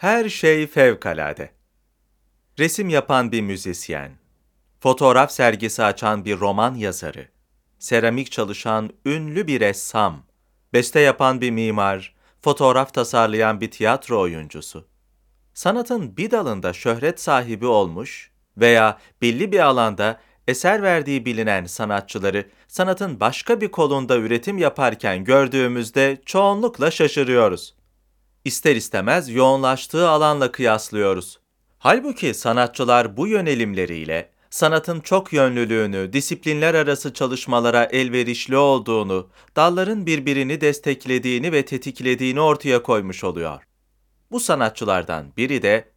Her şey fevkalade. Resim yapan bir müzisyen, fotoğraf sergisi açan bir roman yazarı, seramik çalışan ünlü bir ressam, beste yapan bir mimar, fotoğraf tasarlayan bir tiyatro oyuncusu. Sanatın bir dalında şöhret sahibi olmuş veya belli bir alanda eser verdiği bilinen sanatçıları sanatın başka bir kolunda üretim yaparken gördüğümüzde çoğunlukla şaşırıyoruz. İster istemez yoğunlaştığı alanla kıyaslıyoruz. Halbuki sanatçılar bu yönelimleriyle sanatın çok yönlülüğünü, disiplinler arası çalışmalara elverişli olduğunu, dalların birbirini desteklediğini ve tetiklediğini ortaya koymuş oluyor. Bu sanatçılardan biri de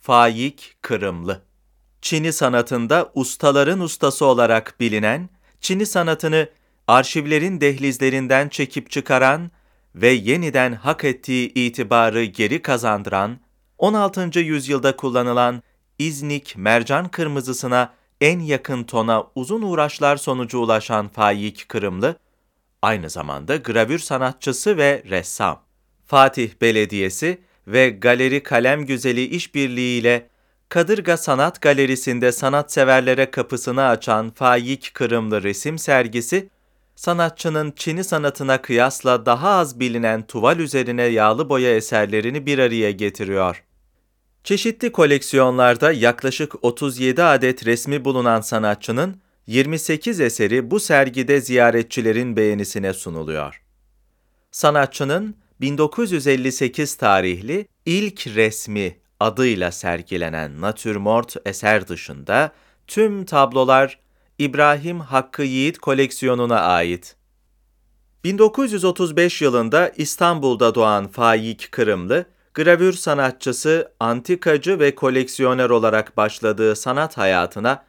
Faik Kırımlı. Çini sanatında ustaların ustası olarak bilinen, Çini sanatını arşivlerin dehlizlerinden çekip çıkaran ve yeniden hak ettiği itibarı geri kazandıran, 16. yüzyılda kullanılan İznik mercan kırmızısına en yakın tona uzun uğraşlar sonucu ulaşan Faik Kırımlı, aynı zamanda gravür sanatçısı ve ressam. Fatih Belediyesi ve Galeri Kalem Güzeli işbirliğiyle Kadırga Sanat Galerisi'nde sanatseverlere kapısını açan Faik Kırımlı resim sergisi, sanatçının Çini sanatına kıyasla daha az bilinen tuval üzerine yağlı boya eserlerini bir araya getiriyor. Çeşitli koleksiyonlarda yaklaşık 37 adet resmi bulunan sanatçının 28 eseri bu sergide ziyaretçilerin beğenisine sunuluyor. Sanatçının 1958 tarihli ilk resmi adıyla sergilenen Natürmort eser dışında tüm tablolar İbrahim Hakkı Yiğit koleksiyonuna ait. 1935 yılında İstanbul'da doğan Faik Kırımlı, gravür sanatçısı, antikacı ve koleksiyoner olarak başladığı sanat hayatına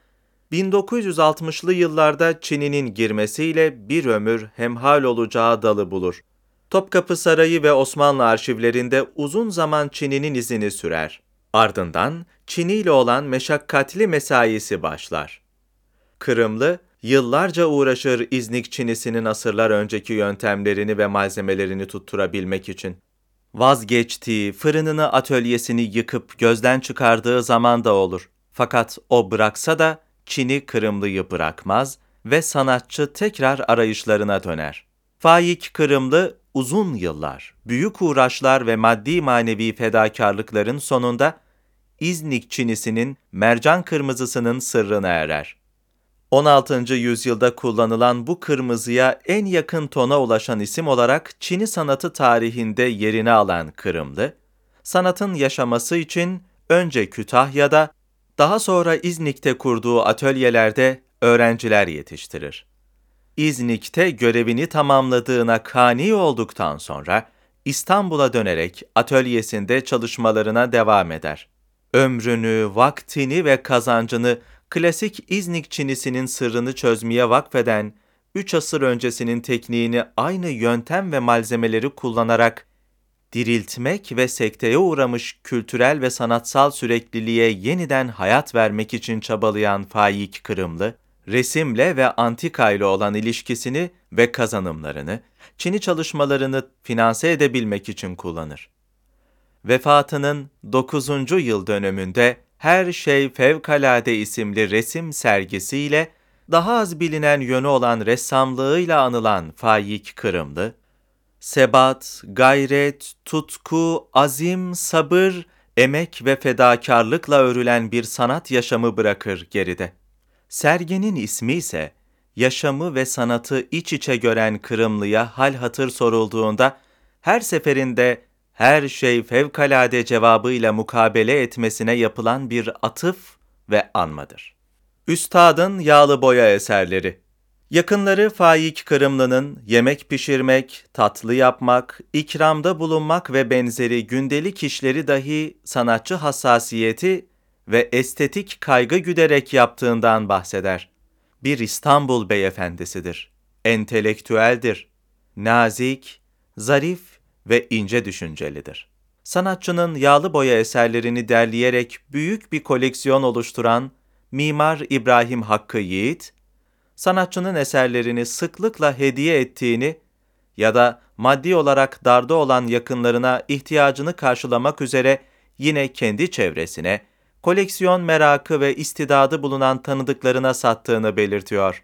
1960'lı yıllarda Çin'in girmesiyle bir ömür hemhal olacağı dalı bulur. Topkapı Sarayı ve Osmanlı arşivlerinde uzun zaman Çin'in izini sürer. Ardından Çini ile olan meşakkatli mesaisi başlar. Kırımlı, yıllarca uğraşır İznik Çinisinin asırlar önceki yöntemlerini ve malzemelerini tutturabilmek için. Vazgeçtiği, fırınını atölyesini yıkıp gözden çıkardığı zaman da olur. Fakat o bıraksa da Çin'i Kırımlı'yı bırakmaz ve sanatçı tekrar arayışlarına döner. Faik Kırımlı uzun yıllar, büyük uğraşlar ve maddi manevi fedakarlıkların sonunda İznik Çinisinin mercan kırmızısının sırrına erer. 16. yüzyılda kullanılan bu kırmızıya en yakın tona ulaşan isim olarak Çini sanatı tarihinde yerini alan Kırımlı, sanatın yaşaması için önce Kütahya'da, daha sonra İznik'te kurduğu atölyelerde öğrenciler yetiştirir. İznik'te görevini tamamladığına kani olduktan sonra İstanbul'a dönerek atölyesinde çalışmalarına devam eder. Ömrünü, vaktini ve kazancını klasik İznik Çinisinin sırrını çözmeye vakfeden, üç asır öncesinin tekniğini aynı yöntem ve malzemeleri kullanarak diriltmek ve sekteye uğramış kültürel ve sanatsal sürekliliğe yeniden hayat vermek için çabalayan Faik Kırımlı, resimle ve antika ile olan ilişkisini ve kazanımlarını, Çin'i çalışmalarını finanse edebilmek için kullanır. Vefatının 9. yıl dönümünde Her Şey Fevkalade isimli resim sergisiyle daha az bilinen yönü olan ressamlığıyla anılan Faik Kırımlı, sebat, gayret, tutku, azim, sabır, emek ve fedakarlıkla örülen bir sanat yaşamı bırakır geride. Serginin ismi ise yaşamı ve sanatı iç içe gören Kırımlı'ya hal hatır sorulduğunda her seferinde her şey fevkalade cevabıyla mukabele etmesine yapılan bir atıf ve anmadır. Üstadın yağlı boya eserleri Yakınları Faik Kırımlı'nın yemek pişirmek, tatlı yapmak, ikramda bulunmak ve benzeri gündelik işleri dahi sanatçı hassasiyeti ve estetik kaygı güderek yaptığından bahseder. Bir İstanbul beyefendisidir. Entelektüeldir. Nazik, zarif ve ince düşüncelidir. Sanatçının yağlı boya eserlerini derleyerek büyük bir koleksiyon oluşturan Mimar İbrahim Hakkı Yiğit, sanatçının eserlerini sıklıkla hediye ettiğini ya da maddi olarak darda olan yakınlarına ihtiyacını karşılamak üzere yine kendi çevresine, koleksiyon merakı ve istidadı bulunan tanıdıklarına sattığını belirtiyor.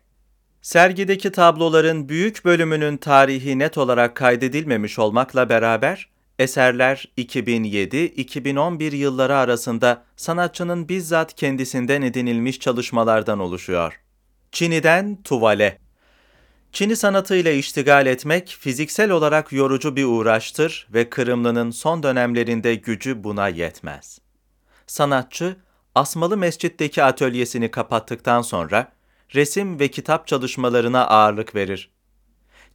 Sergideki tabloların büyük bölümünün tarihi net olarak kaydedilmemiş olmakla beraber, eserler 2007-2011 yılları arasında sanatçının bizzat kendisinden edinilmiş çalışmalardan oluşuyor. Çini'den tuvale Çini sanatıyla iştigal etmek fiziksel olarak yorucu bir uğraştır ve Kırımlı'nın son dönemlerinde gücü buna yetmez. Sanatçı, Asmalı Mescid'deki atölyesini kapattıktan sonra resim ve kitap çalışmalarına ağırlık verir.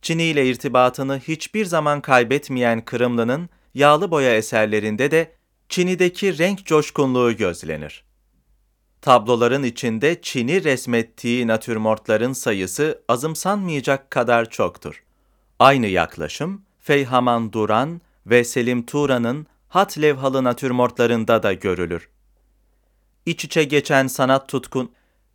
Çini ile irtibatını hiçbir zaman kaybetmeyen Kırımlı'nın yağlı boya eserlerinde de Çini'deki renk coşkunluğu gözlenir. Tabloların içinde Çin'i resmettiği natürmortların sayısı azımsanmayacak kadar çoktur. Aynı yaklaşım Feyhaman Duran ve Selim Turan'ın hat levhalı natürmortlarında da görülür. İç içe geçen sanat tutkun,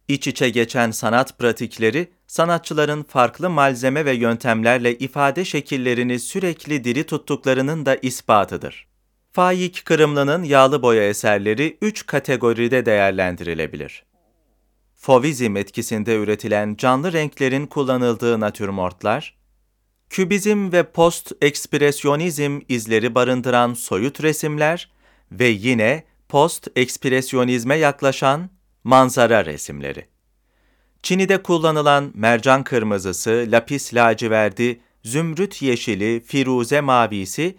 iç içe geçen sanat pratikleri, sanatçıların farklı malzeme ve yöntemlerle ifade şekillerini sürekli diri tuttuklarının da ispatıdır. Faik Kırımlı'nın yağlı boya eserleri üç kategoride değerlendirilebilir. Fovizm etkisinde üretilen canlı renklerin kullanıldığı natürmortlar, kübizm ve post-ekspresyonizm izleri barındıran soyut resimler ve yine post-ekspresyonizme yaklaşan manzara resimleri. Çin'de kullanılan mercan kırmızısı, lapis laciverdi, zümrüt yeşili, firuze mavisi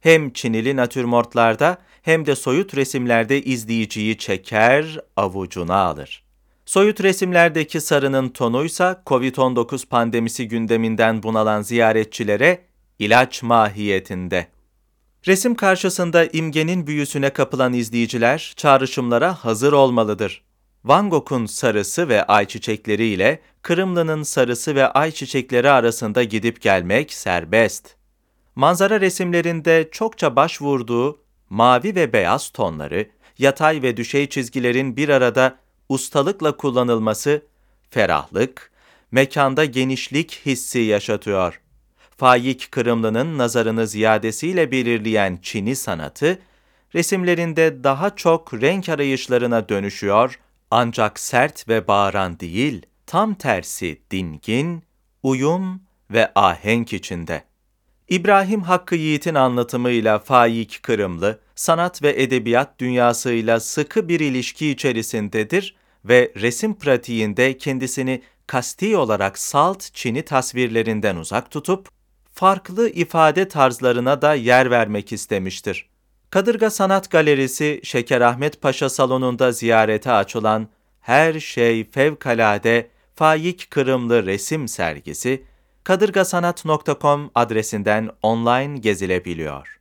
hem Çinili natürmortlarda hem de soyut resimlerde izleyiciyi çeker, avucuna alır. Soyut resimlerdeki sarının tonuysa COVID-19 pandemisi gündeminden bunalan ziyaretçilere ilaç mahiyetinde. Resim karşısında imgenin büyüsüne kapılan izleyiciler çağrışımlara hazır olmalıdır. Van Gogh'un sarısı ve ayçiçekleri ile Kırımlı'nın sarısı ve ayçiçekleri arasında gidip gelmek serbest. Manzara resimlerinde çokça başvurduğu mavi ve beyaz tonları, yatay ve düşey çizgilerin bir arada ustalıkla kullanılması, ferahlık, mekanda genişlik hissi yaşatıyor. Faik Kırımlı'nın nazarını ziyadesiyle belirleyen Çin'i sanatı, resimlerinde daha çok renk arayışlarına dönüşüyor ancak sert ve bağıran değil, tam tersi dingin, uyum ve ahenk içinde. İbrahim Hakkı Yiğit'in anlatımıyla Faik Kırımlı, sanat ve edebiyat dünyasıyla sıkı bir ilişki içerisindedir ve resim pratiğinde kendisini kasti olarak salt Çin'i tasvirlerinden uzak tutup, farklı ifade tarzlarına da yer vermek istemiştir. Kadırga Sanat Galerisi Şekerahmet Paşa Salonu'nda ziyarete açılan Her Şey Fevkalade Faik Kırımlı Resim Sergisi, kadırgasanat.com adresinden online gezilebiliyor.